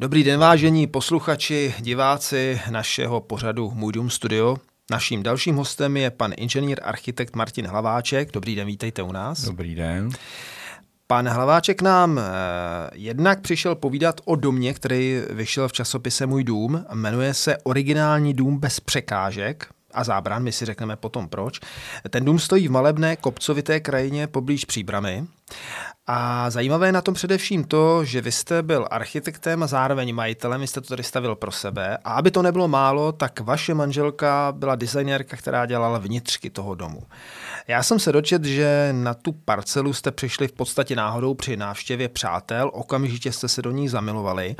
Dobrý den, vážení posluchači, diváci našeho pořadu Můj dům studio. Naším dalším hostem je pan inženýr architekt Martin Hlaváček. Dobrý den, vítejte u nás. Dobrý den. Pan Hlaváček nám eh, jednak přišel povídat o domě, který vyšel v časopise Můj dům. Jmenuje se Originální dům bez překážek a zábran, my si řekneme potom proč. Ten dům stojí v malebné kopcovité krajině poblíž Příbramy a zajímavé je na tom především to, že vy jste byl architektem a zároveň majitelem, vy jste to tady stavil pro sebe. A aby to nebylo málo, tak vaše manželka byla designérka, která dělala vnitřky toho domu. Já jsem se dočet, že na tu parcelu jste přišli v podstatě náhodou při návštěvě přátel, okamžitě jste se do ní zamilovali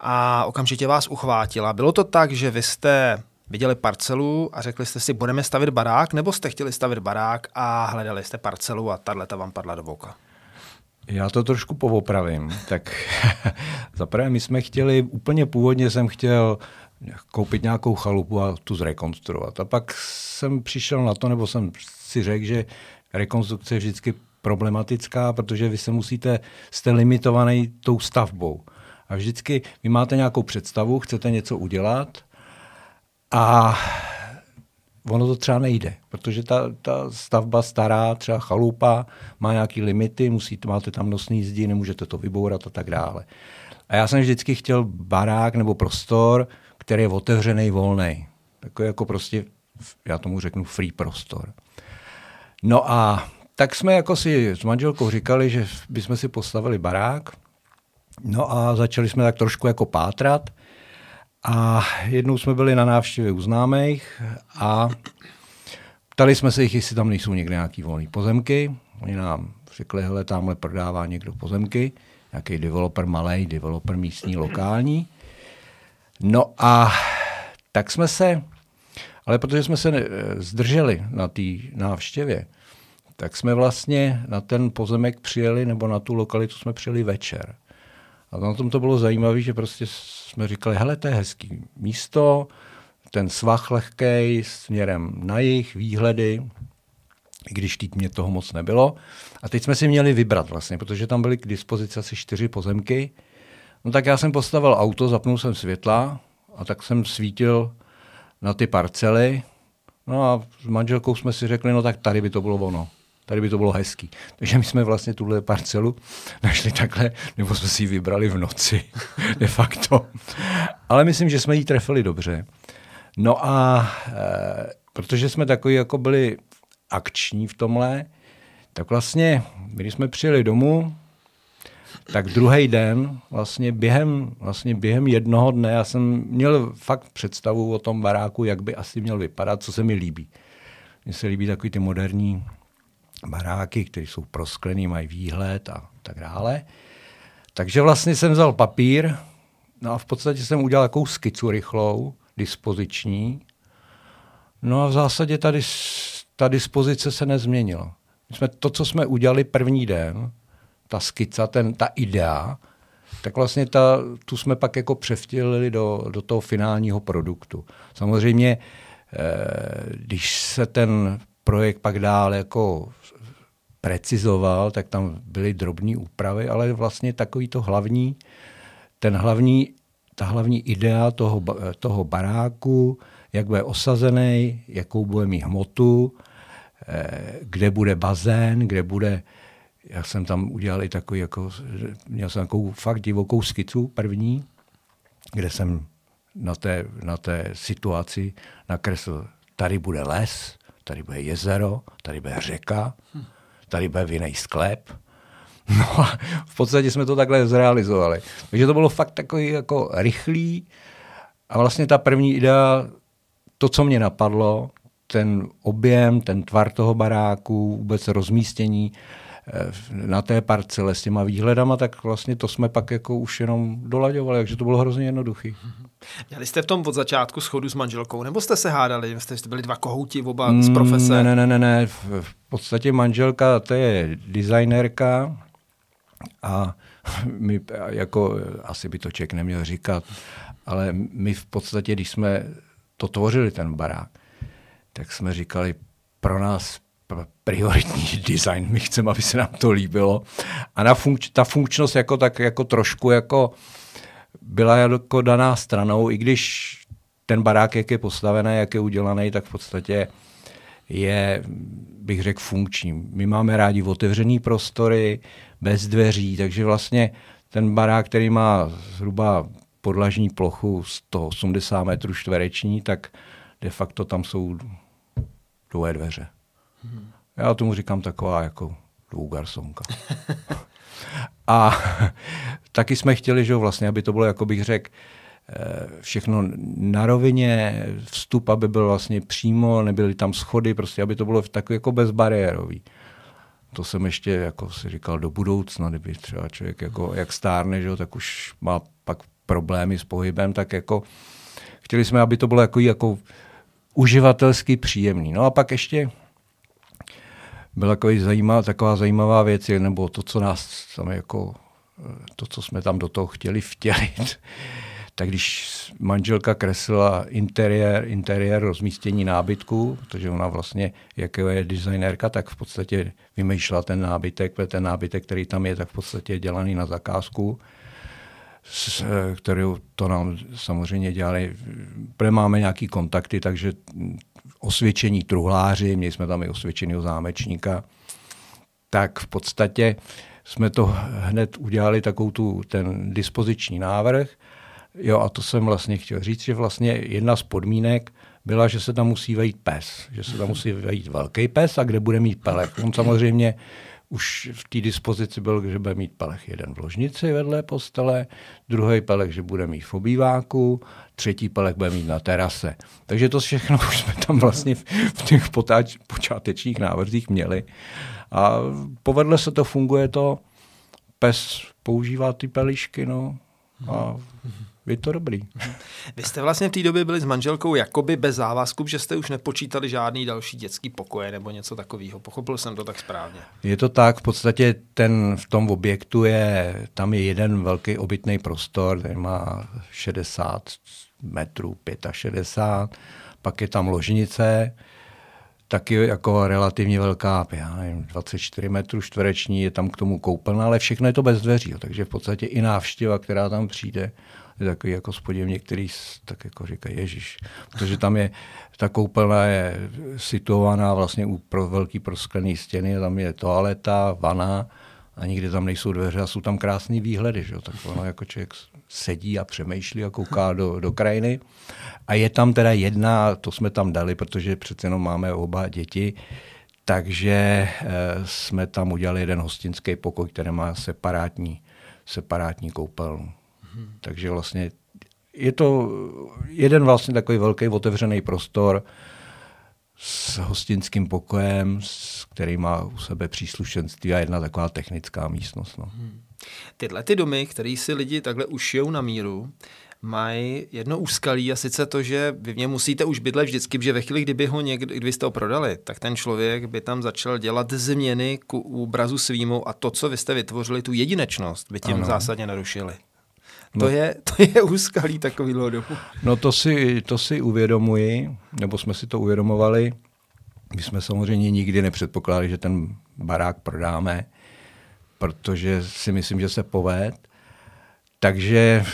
a okamžitě vás uchvátila. Bylo to tak, že vy jste viděli parcelu a řekli jste si, budeme stavit barák, nebo jste chtěli stavit barák a hledali jste parcelu a tahle vám padla do boka? Já to trošku povopravím. Tak zaprvé my jsme chtěli, úplně původně jsem chtěl koupit nějakou chalupu a tu zrekonstruovat. A pak jsem přišel na to, nebo jsem si řekl, že rekonstrukce je vždycky problematická, protože vy se musíte, jste limitovaný tou stavbou. A vždycky vy máte nějakou představu, chcete něco udělat a ono to třeba nejde, protože ta, ta stavba stará, třeba chalupa, má nějaký limity, musíte, máte tam nosný zdi, nemůžete to vybourat a tak dále. A já jsem vždycky chtěl barák nebo prostor, který je otevřený, volný. Takový jako prostě, já tomu řeknu free prostor. No a tak jsme jako si s manželkou říkali, že bychom si postavili barák. No a začali jsme tak trošku jako pátrat. A jednou jsme byli na návštěvě u známých a ptali jsme se jich, jestli tam nejsou někde nějaký volné pozemky. Oni nám řekli, hele, tamhle prodává někdo pozemky, nějaký developer malý, developer místní, lokální. No a tak jsme se, ale protože jsme se zdrželi na té návštěvě, tak jsme vlastně na ten pozemek přijeli, nebo na tu lokalitu jsme přijeli večer. A na tom to bylo zajímavé, že prostě jsme říkali, hele, to je hezký místo, ten svah lehkej směrem na jich, výhledy, i když teď mě toho moc nebylo. A teď jsme si měli vybrat vlastně, protože tam byly k dispozici asi čtyři pozemky. No tak já jsem postavil auto, zapnul jsem světla a tak jsem svítil na ty parcely. No a s manželkou jsme si řekli, no tak tady by to bylo ono. Tady by to bylo hezký. Takže my jsme vlastně tuhle parcelu našli takhle, nebo jsme si ji vybrali v noci, de facto. Ale myslím, že jsme ji trefili dobře. No a e, protože jsme takový jako byli akční v tomhle, tak vlastně, když jsme přijeli domů, tak druhý den, vlastně během, vlastně během jednoho dne, já jsem měl fakt představu o tom baráku, jak by asi měl vypadat, co se mi líbí. Mně se líbí takový ty moderní baráky, které jsou prosklený, mají výhled a tak dále. Takže vlastně jsem vzal papír, no a v podstatě jsem udělal takovou skicu rychlou, dispoziční. No a v zásadě ta, dis, ta dispozice se nezměnila. My jsme to, co jsme udělali první den, ta skica, ten, ta idea, tak vlastně ta, tu jsme pak jako převtělili do, do toho finálního produktu. Samozřejmě, eh, když se ten projekt pak dál jako precizoval, tak tam byly drobné úpravy, ale vlastně takový to hlavní, ten hlavní, ta hlavní idea toho, toho baráku, jak bude osazený, jakou bude mít hmotu, eh, kde bude bazén, kde bude, já jsem tam udělal i takový, jako, měl jsem takovou fakt divokou skicu první, kde jsem na té, na té situaci nakreslil, tady bude les, tady bude jezero, tady bude řeka, tady bude jiný sklep. No a v podstatě jsme to takhle zrealizovali. Takže to bylo fakt takový jako rychlý a vlastně ta první idea, to, co mě napadlo, ten objem, ten tvar toho baráku, vůbec rozmístění na té parcele s těma výhledama, tak vlastně to jsme pak jako už jenom dolaďovali, takže to bylo hrozně jednoduchý. Měli jste v tom od začátku schodu s manželkou, nebo jste se hádali? Jste, jste byli dva kohouti oba z profese? Ne, ne, ne, ne, ne. V, podstatě manželka, to je designérka a my, jako, asi by to člověk neměl říkat, ale my v podstatě, když jsme to tvořili, ten barák, tak jsme říkali, pro nás prioritní design, my chceme, aby se nám to líbilo. A na funkč, ta funkčnost jako tak jako trošku jako byla jako daná stranou, i když ten barák, jak je postavený, jak je udělaný, tak v podstatě je, bych řekl, funkční. My máme rádi otevřený prostory, bez dveří, takže vlastně ten barák, který má zhruba podlažní plochu 180 metrů čtvereční, tak de facto tam jsou dvě dveře. Hmm. Já tomu říkám taková jako dvougarsonka. A taky jsme chtěli, že vlastně, aby to bylo, jako bych řekl, eh, všechno na rovině, vstup, aby byl vlastně přímo, nebyly tam schody, prostě, aby to bylo takový jako bezbariérový. To jsem ještě jako si říkal do budoucna, kdyby třeba člověk jako, jak stárne, že, tak už má pak problémy s pohybem, tak jako chtěli jsme, aby to bylo jako, jako uživatelsky příjemný. No a pak ještě byla takový zajímavá, taková zajímavá věc, nebo to, co nás tam jako, to, co jsme tam do toho chtěli vtělit, tak když manželka kreslila interiér, interiér rozmístění nábytku, protože ona vlastně, jak je designérka, tak v podstatě vymýšlela ten nábytek, ten nábytek, který tam je, tak v podstatě je dělaný na zakázku, s, kterou to nám samozřejmě dělali. Protože máme nějaký kontakty, takže osvědčení truhláři, měli jsme tam i osvědčeného zámečníka, tak v podstatě jsme to hned udělali takovou tu, ten dispoziční návrh. Jo, a to jsem vlastně chtěl říct, že vlastně jedna z podmínek byla, že se tam musí vejít pes, že se tam musí vejít velký pes a kde bude mít pelech. On samozřejmě už v té dispozici byl, že bude mít pelech jeden v ložnici vedle postele, druhý pelech, že bude mít v obýváku, třetí pelech bude mít na terase. Takže to všechno už jsme tam vlastně v, těch potáč, počátečních návrzích měli. A povedle se to, funguje to, pes používá ty pelišky, no, a je to dobrý. Vy jste vlastně v té době byli s manželkou jakoby bez závazku, že jste už nepočítali žádný další dětský pokoje nebo něco takového. Pochopil jsem to tak správně. Je to tak, v podstatě ten v tom objektu je, tam je jeden velký obytný prostor, který má 60 metrů, 65, pak je tam ložnice, taky jako relativně velká, já nevím, 24 metrů čtvereční, je tam k tomu koupelna, ale všechno je to bez dveří, takže v podstatě i návštěva, která tam přijde, je takový jako spodím některý tak jako říkají, ježiš, protože tam je, ta koupelna je situovaná vlastně u pro, velký prosklený stěny, tam je toaleta, vana a nikdy tam nejsou dveře a jsou tam krásné výhledy, že? tak ono jako člověk sedí a přemýšlí a kouká do, do krajiny. A je tam teda jedna, to jsme tam dali, protože přece jenom máme oba děti, takže e, jsme tam udělali jeden hostinský pokoj, který má separátní, separátní koupelnu. Takže vlastně je to jeden vlastně takový velký otevřený prostor s hostinským pokojem, s který má u sebe příslušenství a jedna taková technická místnost. No. Hmm. Tyhle ty domy, které si lidi takhle ušijou na míru, mají jedno úskalí a sice to, že vy v něm musíte už bydlet vždycky, že ve chvíli, kdyby ho někdy, kdyby jste ho prodali, tak ten člověk by tam začal dělat změny k obrazu svýmu a to, co vy jste vytvořili, tu jedinečnost, by tím ano. zásadně narušili. No. To, je, to je úskalí takový domu. No to si, to si uvědomuji, nebo jsme si to uvědomovali. My jsme samozřejmě nikdy nepředpokládali, že ten barák prodáme, protože si myslím, že se poved. Takže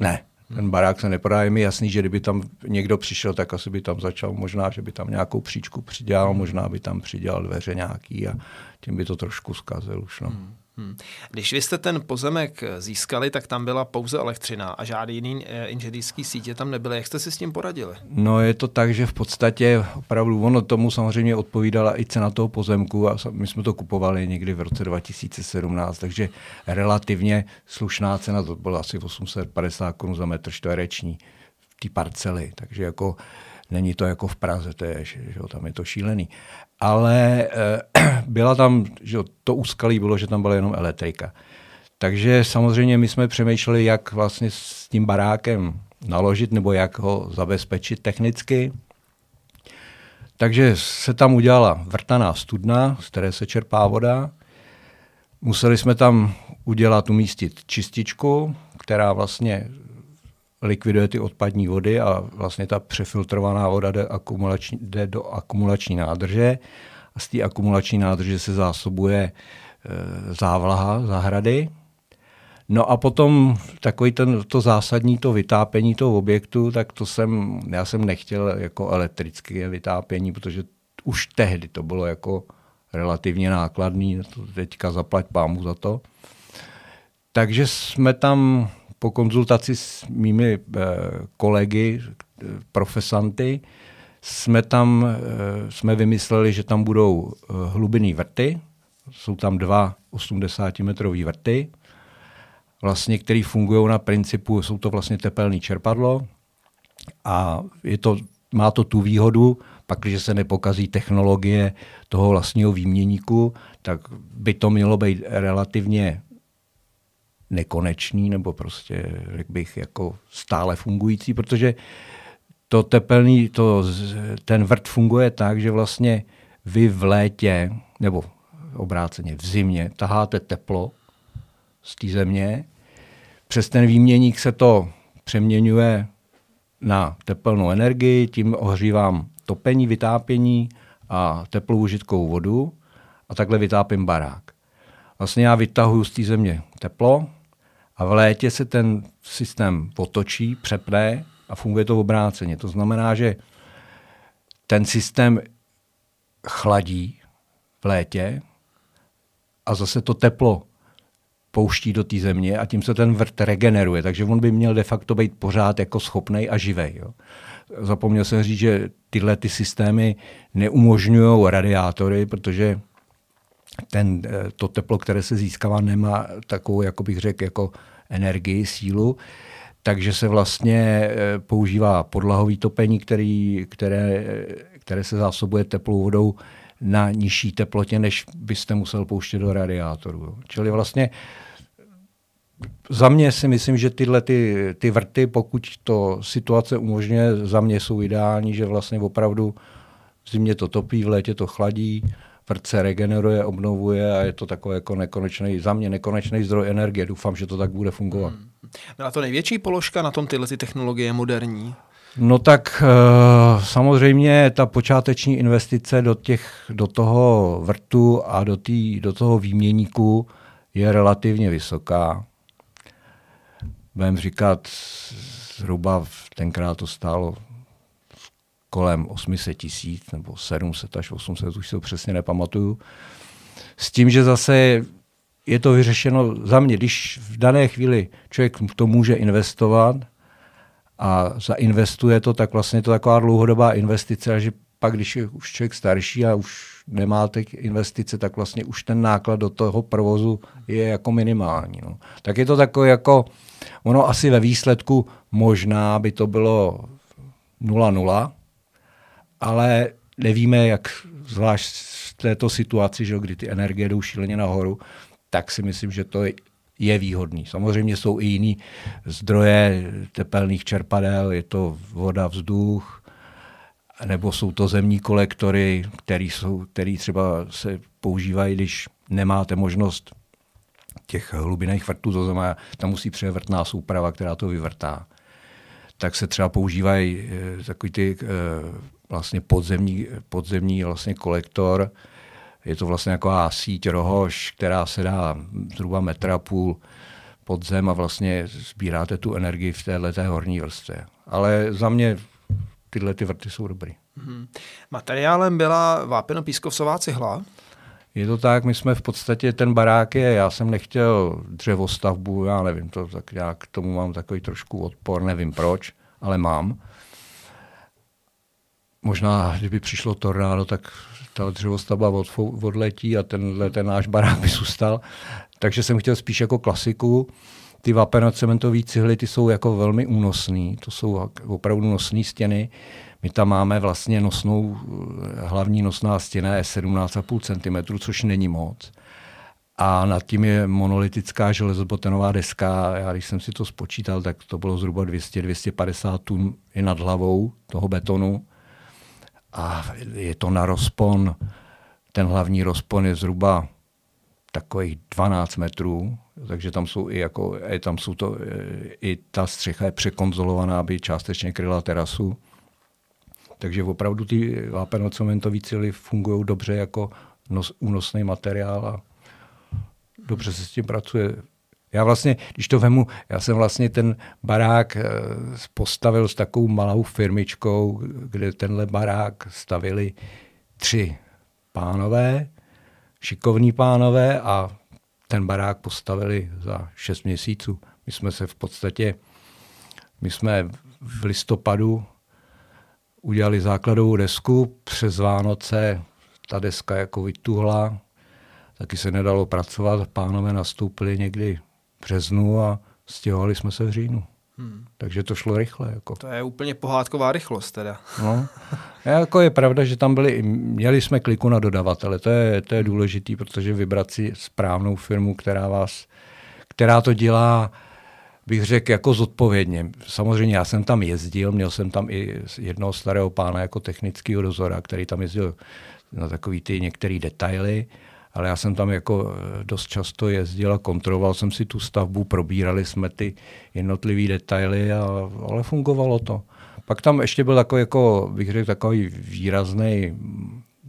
ne, ten barák se neprodá. Je mi jasný, že kdyby tam někdo přišel, tak asi by tam začal, možná, že by tam nějakou příčku přidělal, možná by tam přidělal dveře nějaký a tím by to trošku zkazil už. No. Hmm. Hmm. Když vy jste ten pozemek získali, tak tam byla pouze elektřina a žádný jiný eh, inženýrský sítě tam nebyly. Jak jste si s tím poradili? No je to tak, že v podstatě opravdu ono tomu samozřejmě odpovídala i cena toho pozemku a my jsme to kupovali někdy v roce 2017, takže relativně slušná cena, to byla asi 850 korun za metr čtvereční v té parcely, takže jako není to jako v Praze, to je, že, že tam je to šílený ale eh, byla tam, že to úskalí bylo, že tam byla jenom elektrika. Takže samozřejmě my jsme přemýšleli, jak vlastně s tím barákem naložit nebo jak ho zabezpečit technicky. Takže se tam udělala vrtaná studna, z které se čerpá voda. Museli jsme tam udělat, umístit čističku, která vlastně likviduje ty odpadní vody a vlastně ta přefiltrovaná voda jde, akumulační, jde do akumulační nádrže a z té akumulační nádrže se zásobuje e, závlaha zahrady. No a potom takový ten, to zásadní, to vytápění toho objektu, tak to jsem, já jsem nechtěl jako elektrické vytápění, protože už tehdy to bylo jako relativně nákladný, to teďka zaplať pámu za to. Takže jsme tam po konzultaci s mými eh, kolegy, profesanty, jsme tam eh, jsme vymysleli, že tam budou eh, hlubinný vrty, jsou tam dva 80-metrové vrty, vlastně, které fungují na principu, jsou to vlastně tepelné čerpadlo a je to, má to tu výhodu, pak, když se nepokazí technologie toho vlastního výměníku, tak by to mělo být relativně nekonečný, nebo prostě, řekl bych, jako stále fungující, protože to tepelný, to, ten vrt funguje tak, že vlastně vy v létě, nebo obráceně v zimě, taháte teplo z té země, přes ten výměník se to přeměňuje na tepelnou energii, tím ohřívám topení, vytápění a teplou žitkou vodu a takhle vytápím barák. Vlastně já vytahuju z té země teplo a v létě se ten systém otočí, přepne a funguje to obráceně. To znamená, že ten systém chladí v létě a zase to teplo pouští do té země a tím se ten vrt regeneruje. Takže on by měl de facto být pořád jako schopný a živý. Zapomněl jsem říct, že tyhle ty systémy neumožňují radiátory, protože ten, eh, to teplo, které se získává, nemá takovou, jako bych řekl, jako energii, sílu, takže se vlastně eh, používá podlahový topení, který, které, které se zásobuje teplou vodou na nižší teplotě, než byste musel pouštět do radiátoru. Čili vlastně za mě si myslím, že tyhle ty, ty vrty, pokud to situace umožňuje, za mě jsou ideální, že vlastně opravdu v zimě to topí, v létě to chladí, vrt se regeneruje, obnovuje a je to takový jako nekonečný, za mě nekonečný zdroj energie. Doufám, že to tak bude fungovat. Hmm. Byla to největší položka na tom tyhle ty technologie moderní? No tak uh, samozřejmě ta počáteční investice do, těch, do toho vrtu a do, tý, do toho výměníku je relativně vysoká. Budeme říkat, zhruba tenkrát to stálo kolem 800 tisíc nebo 700 až 800, už se to přesně nepamatuju. S tím, že zase je to vyřešeno za mě, když v dané chvíli člověk to může investovat a zainvestuje to, tak vlastně je to taková dlouhodobá investice, že pak, když je už člověk starší a už nemá těch investice, tak vlastně už ten náklad do toho provozu je jako minimální. No. Tak je to takové jako, ono asi ve výsledku možná by to bylo 0,0, ale nevíme, jak zvlášť v této situaci, že, kdy ty energie jdou šíleně nahoru, tak si myslím, že to je výhodný. Samozřejmě jsou i jiný zdroje tepelných čerpadel, je to voda, vzduch, nebo jsou to zemní kolektory, který, jsou, který třeba se používají, když nemáte možnost těch hlubinných vrtů, to znamená, tam musí převrtná souprava, která to vyvrtá. Tak se třeba používají e, takový ty e, vlastně podzemní, podzemní vlastně kolektor, je to vlastně jako síť rohož, která se dá zhruba metra půl pod zem a vlastně sbíráte tu energii v této horní vrstvě. Ale za mě tyhle ty vrty jsou dobrý. Hmm. Materiálem byla vápeno-pískovcová cihla? Je to tak, my jsme v podstatě, ten barák je, já jsem nechtěl dřevostavbu, já nevím, to tak já k tomu mám takový trošku odpor, nevím proč, ale mám. Možná, kdyby přišlo tornádo, tak ta dřevostavba od, odletí a tenhle ten náš barák by zůstal. Takže jsem chtěl spíš jako klasiku. Ty vapenocementové cihly ty jsou jako velmi únosné, to jsou opravdu nosné stěny. My tam máme vlastně nosnou, hlavní nosná stěna je 17,5 cm, což není moc. A nad tím je monolitická železobotenová deska. Já když jsem si to spočítal, tak to bylo zhruba 200-250 tun i nad hlavou toho betonu a je to na rozpon, ten hlavní rozpon je zhruba takových 12 metrů, takže tam jsou i jako, tam jsou to, i ta střecha je překonzolovaná, aby částečně kryla terasu. Takže opravdu ty vápenocementové cíly fungují dobře jako nos, únosný materiál a dobře se s tím pracuje. Já vlastně, když to vemu, já jsem vlastně ten barák eh, postavil s takovou malou firmičkou, kde tenhle barák stavili tři pánové, šikovní pánové a ten barák postavili za šest měsíců. My jsme se v podstatě, my jsme v listopadu udělali základovou desku, přes Vánoce ta deska jako vytuhla, taky se nedalo pracovat, pánové nastoupili někdy v březnu a stěhovali jsme se v říjnu. Hmm. Takže to šlo rychle. Jako. To je úplně pohádková rychlost teda. No. jako je pravda, že tam byli, měli jsme kliku na dodavatele, to je, to je důležitý, protože vybrat si správnou firmu, která vás, která to dělá, bych řekl, jako zodpovědně. Samozřejmě já jsem tam jezdil, měl jsem tam i jednoho starého pána jako technického dozora, který tam jezdil na takový ty některé detaily, ale já jsem tam jako eh, dost často jezdil a kontroloval jsem si tu stavbu, probírali jsme ty jednotlivé detaily, a, ale fungovalo to. Pak tam ještě byl takový, jako, bych řekl, takový výrazný,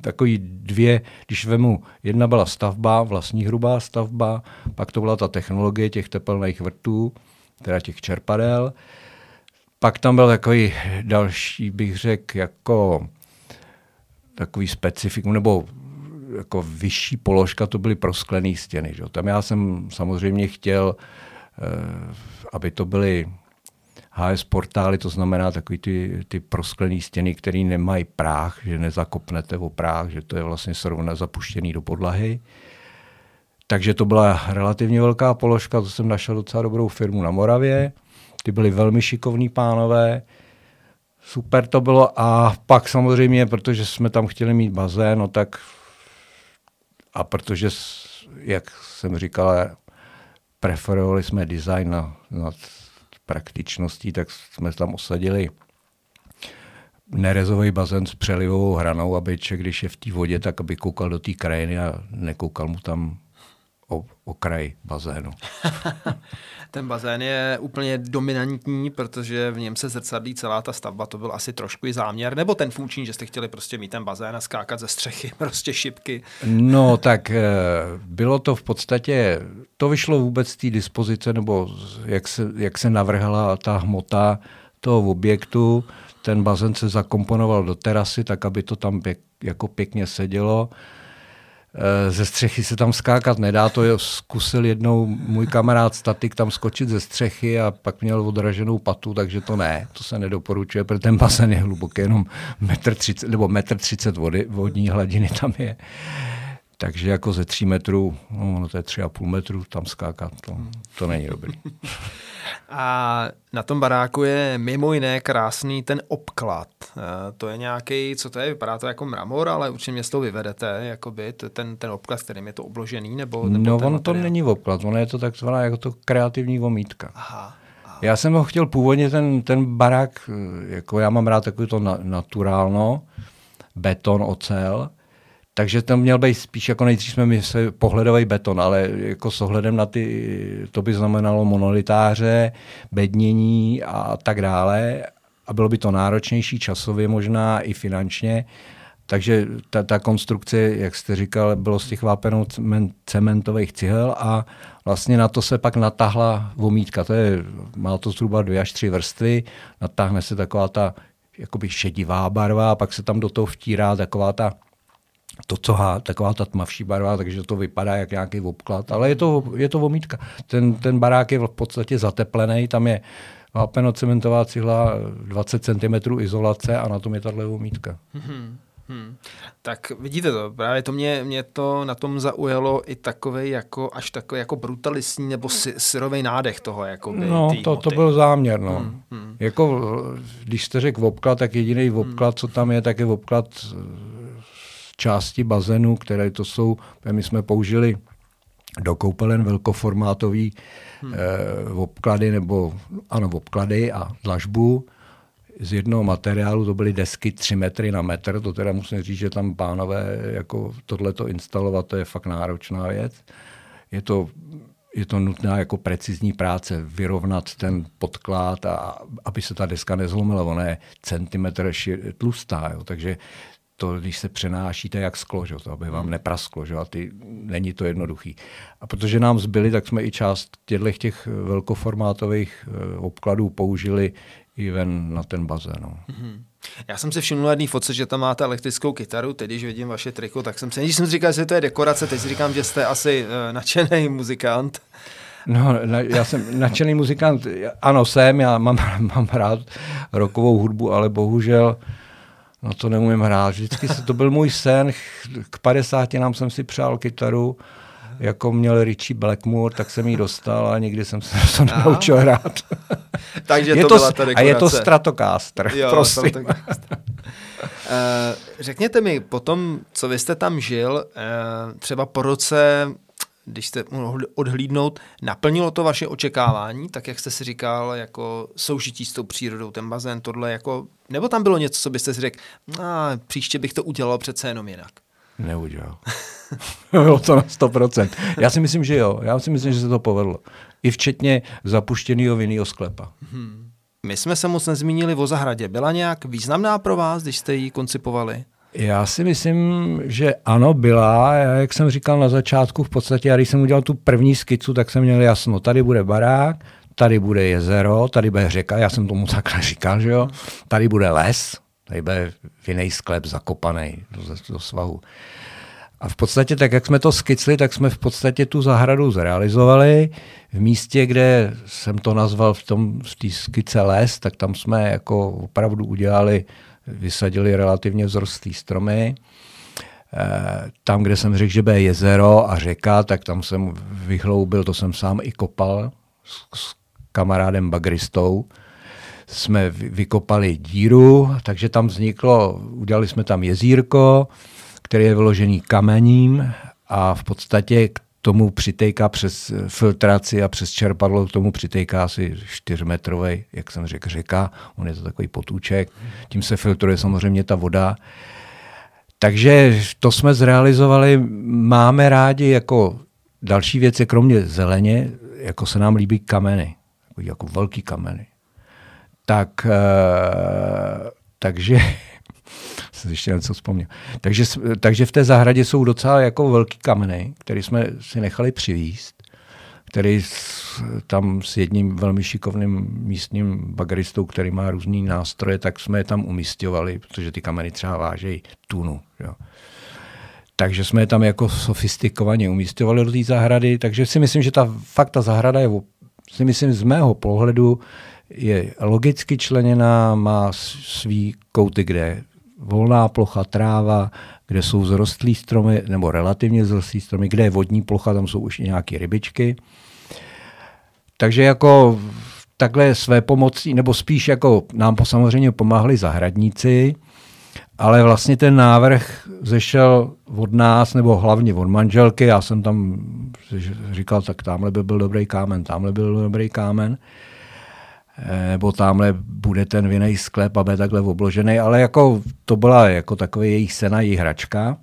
takový dvě, když vemu, jedna byla stavba, vlastní hrubá stavba, pak to byla ta technologie těch tepelných vrtů, teda těch čerpadel, pak tam byl takový další, bych řekl, jako takový specifikum, nebo jako vyšší položka, to byly prosklené stěny. Že? Tam já jsem samozřejmě chtěl, eh, aby to byly HS portály, to znamená takový ty, ty prosklené stěny, které nemají práh, že nezakopnete o práh, že to je vlastně srovna zapuštěný do podlahy. Takže to byla relativně velká položka, to jsem našel docela dobrou firmu na Moravě. Ty byly velmi šikovní pánové, super to bylo a pak samozřejmě, protože jsme tam chtěli mít bazén, no tak a protože, jak jsem říkal, preferovali jsme design na, nad praktičností, tak jsme tam osadili nerezový bazén s přelivovou hranou, aby člověk, když je v té vodě, tak aby koukal do té krajiny a nekoukal mu tam o, o kraj bazénu. Ten bazén je úplně dominantní, protože v něm se zrcadlí celá ta stavba, to byl asi trošku i záměr, nebo ten funkční, že jste chtěli prostě mít ten bazén a skákat ze střechy, prostě šipky. No tak eh, bylo to v podstatě, to vyšlo vůbec z té dispozice, nebo jak se, jak se navrhla ta hmota toho objektu, ten bazén se zakomponoval do terasy, tak aby to tam pěk, jako pěkně sedělo. Ze střechy se tam skákat nedá, to je, zkusil jednou můj kamarád statik tam skočit ze střechy a pak měl odraženou patu, takže to ne, to se nedoporučuje, protože ten basen je hluboký, jenom metr 30, nebo metr 30 vody, vodní hladiny tam je. Takže jako ze 3 metrů, no, to je 3,5 metru, tam skákat, to, to není dobrý. A na tom baráku je mimo jiné krásný ten obklad. Eh, to je nějaký, co to je, vypadá to jako mramor, ale určitě mě z toho vyvedete, jakoby ten, ten obklad, kterým je to obložený, nebo, nebo No on materiál? to není obklad, ono je to takzvaná jako to kreativní vomítka. Aha. Já jsem ho chtěl původně, ten, ten barák, eh, jako já mám rád takový to na, naturálno, beton, ocel, takže tam měl být spíš jako nejdřív jsme mysleli pohledový beton, ale jako s ohledem na ty, to by znamenalo monolitáře, bednění a tak dále. A bylo by to náročnější časově možná i finančně. Takže ta, ta konstrukce, jak jste říkal, bylo z těch vápenou cementových cihel a vlastně na to se pak natáhla vomítka. To je, má to zhruba dvě až tři vrstvy, natáhne se taková ta jakoby šedivá barva a pak se tam do toho vtírá taková ta to, co há, taková ta tmavší barva, takže to vypadá jak nějaký obklad, ale je to, je to vomítka. Ten, ten barák je v podstatě zateplený, tam je vápeno-cementová cihla 20 cm izolace a na tom je tahle vomítka. Hmm. Hmm. Tak vidíte to, právě to mě, mě to na tom zaujalo i takový jako, až takový jako brutalistní nebo si, syrový nádech toho. Jako no, to, to byl záměr. No. Hmm. Hmm. Jako, když jste řekl obklad, tak jediný obklad, hmm. co tam je, tak je obklad části bazénu, které to jsou, my jsme použili do koupelen velkoformátový hmm. eh, obklady, nebo ano, obklady a dlažbu z jednoho materiálu, to byly desky 3 metry na metr, to teda musím říct, že tam pánové jako tohleto instalovat, to je fakt náročná věc. Je to, je to nutná jako precizní práce, vyrovnat ten podklad, a, aby se ta deska nezlomila, ona je centimetr tlustá, jo, takže to, když se přenášíte jak sklo, že, to, aby vám hmm. neprasklo, že, a ty, není to jednoduchý. A protože nám zbyly, tak jsme i část těchto těch velkoformátových eh, obkladů použili i ven na ten bazén. No. Mm-hmm. Já jsem si všiml jedné fotce, že tam máte elektrickou kytaru, teď když vidím vaše triko, tak jsem si, když jsem si říkal, že to je dekorace, teď si říkám, že jste asi uh, nadšený muzikant. No, na, já jsem nadšený muzikant, ano jsem, já mám, mám rád rokovou hudbu, ale bohužel no to neumím hrát. Vždycky se, to byl můj sen, k 50 nám jsem si přál kytaru, jako měl Richie Blackmore, tak jsem ji dostal a nikdy jsem se to naučil hrát. Takže je to, byla ta A je to Stratocaster, jo, prosím. Uh, řekněte mi, potom, co vy jste tam žil, uh, třeba po roce, když jste mohli odhlídnout, naplnilo to vaše očekávání, tak jak jste si říkal, jako soužití s tou přírodou, ten bazén, tohle, jako, nebo tam bylo něco, co byste si řekl, no, příště bych to udělal přece jenom jinak? Neudělal. Bylo to na 100%. Já si myslím, že jo. Já si myslím, že se to povedlo. I včetně zapuštěného vinného sklepa. Hmm. My jsme se moc nezmínili o zahradě. Byla nějak významná pro vás, když jste ji koncipovali? Já si myslím, že ano, byla. Já, jak jsem říkal na začátku, v podstatě, já když jsem udělal tu první skicu, tak jsem měl jasno, tady bude barák, tady bude jezero, tady bude řeka, já jsem tomu takhle říkal, že jo, tady bude les, tady bude vinej sklep zakopaný do, do svahu. A v podstatě tak, jak jsme to skicli, tak jsme v podstatě tu zahradu zrealizovali. V místě, kde jsem to nazval v tom v té skice les, tak tam jsme jako opravdu udělali, vysadili relativně vzrostlý stromy. E, tam, kde jsem řekl, že bude jezero a řeka, tak tam jsem vyhloubil, to jsem sám i kopal s, s kamarádem bagristou jsme vykopali díru, takže tam vzniklo, udělali jsme tam jezírko, který je vyložený kamením a v podstatě k tomu přitejká přes filtraci a přes čerpadlo, k tomu přitejká asi čtyřmetrový, jak jsem řekl, řeka, on je to takový potůček, tím se filtruje samozřejmě ta voda. Takže to jsme zrealizovali, máme rádi jako další věci, kromě zeleně, jako se nám líbí kameny, jako, jako velký kameny. Tak, uh, takže jsem ještě něco vzpomněl. Takže, takže v té zahradě jsou docela jako velký kameny, které jsme si nechali přivíst, který s, tam s jedním velmi šikovným místním bagaristou, který má různý nástroje, tak jsme je tam umistovali, protože ty kameny třeba vážejí tunu. Jo. Takže jsme je tam jako sofistikovaně umístěvali do té zahrady, takže si myslím, že ta fakt ta zahrada je, si myslím z mého pohledu, je logicky členěná, má svý kouty, kde volná plocha, tráva, kde jsou zrostlý stromy, nebo relativně zrostlý stromy, kde je vodní plocha, tam jsou už i nějaké rybičky. Takže jako takhle své pomocí, nebo spíš jako nám samozřejmě pomáhali zahradníci, ale vlastně ten návrh zešel od nás, nebo hlavně od manželky. Já jsem tam říkal, tak tamhle by byl dobrý kámen, tamhle byl dobrý kámen. Eh, nebo tamhle bude ten vinej sklep a bude takhle obložený, ale jako to byla jako takový jejich sena, jejich hračka.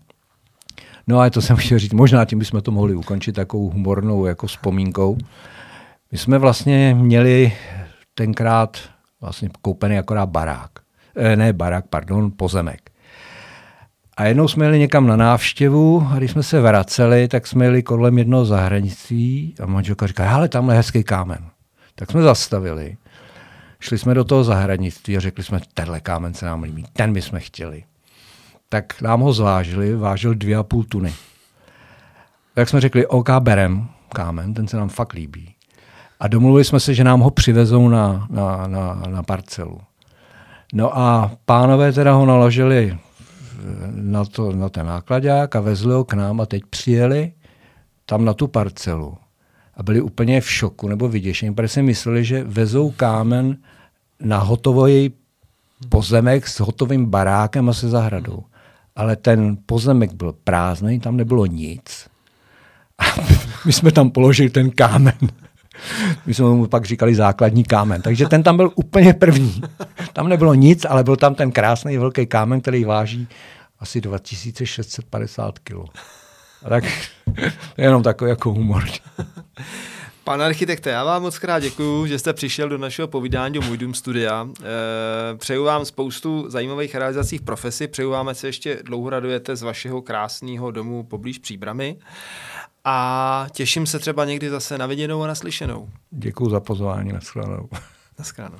No a to jsem chtěl říct, možná tím bychom to mohli ukončit takovou humornou jako vzpomínkou. My jsme vlastně měli tenkrát vlastně koupený akorát barák. E, ne barák, pardon, pozemek. A jednou jsme jeli někam na návštěvu a když jsme se vraceli, tak jsme jeli kolem jednoho zahradnictví a manželka říká, ale tamhle hezký kámen. Tak jsme zastavili Šli jsme do toho zahradnictví a řekli jsme, tenhle kámen se nám líbí, ten my jsme chtěli. Tak nám ho zvážili, vážil dvě a půl tuny. Tak jsme řekli, OK, berem kámen, ten se nám fakt líbí. A domluvili jsme se, že nám ho přivezou na, na, na, na parcelu. No a pánové teda ho naložili na, to, na ten nákladák a vezli ho k nám a teď přijeli tam na tu parcelu a byli úplně v šoku nebo vyděšení, protože si mysleli, že vezou kámen na hotový pozemek s hotovým barákem a se zahradou. Ale ten pozemek byl prázdný, tam nebylo nic. A my jsme tam položili ten kámen. My jsme mu pak říkali základní kámen. Takže ten tam byl úplně první. Tam nebylo nic, ale byl tam ten krásný velký kámen, který váží asi 2650 kg. Tak jenom takový jako humor. Pane architekte, já vám moc krát děkuji, že jste přišel do našeho povídání do Můj dům studia. E, přeju vám spoustu zajímavých realizací v profesi, přeju vám, ať se ještě dlouho radujete z vašeho krásného domu poblíž Příbramy a těším se třeba někdy zase na viděnou a naslyšenou. Děkuji za pozvání, nashledanou. Naschledanou.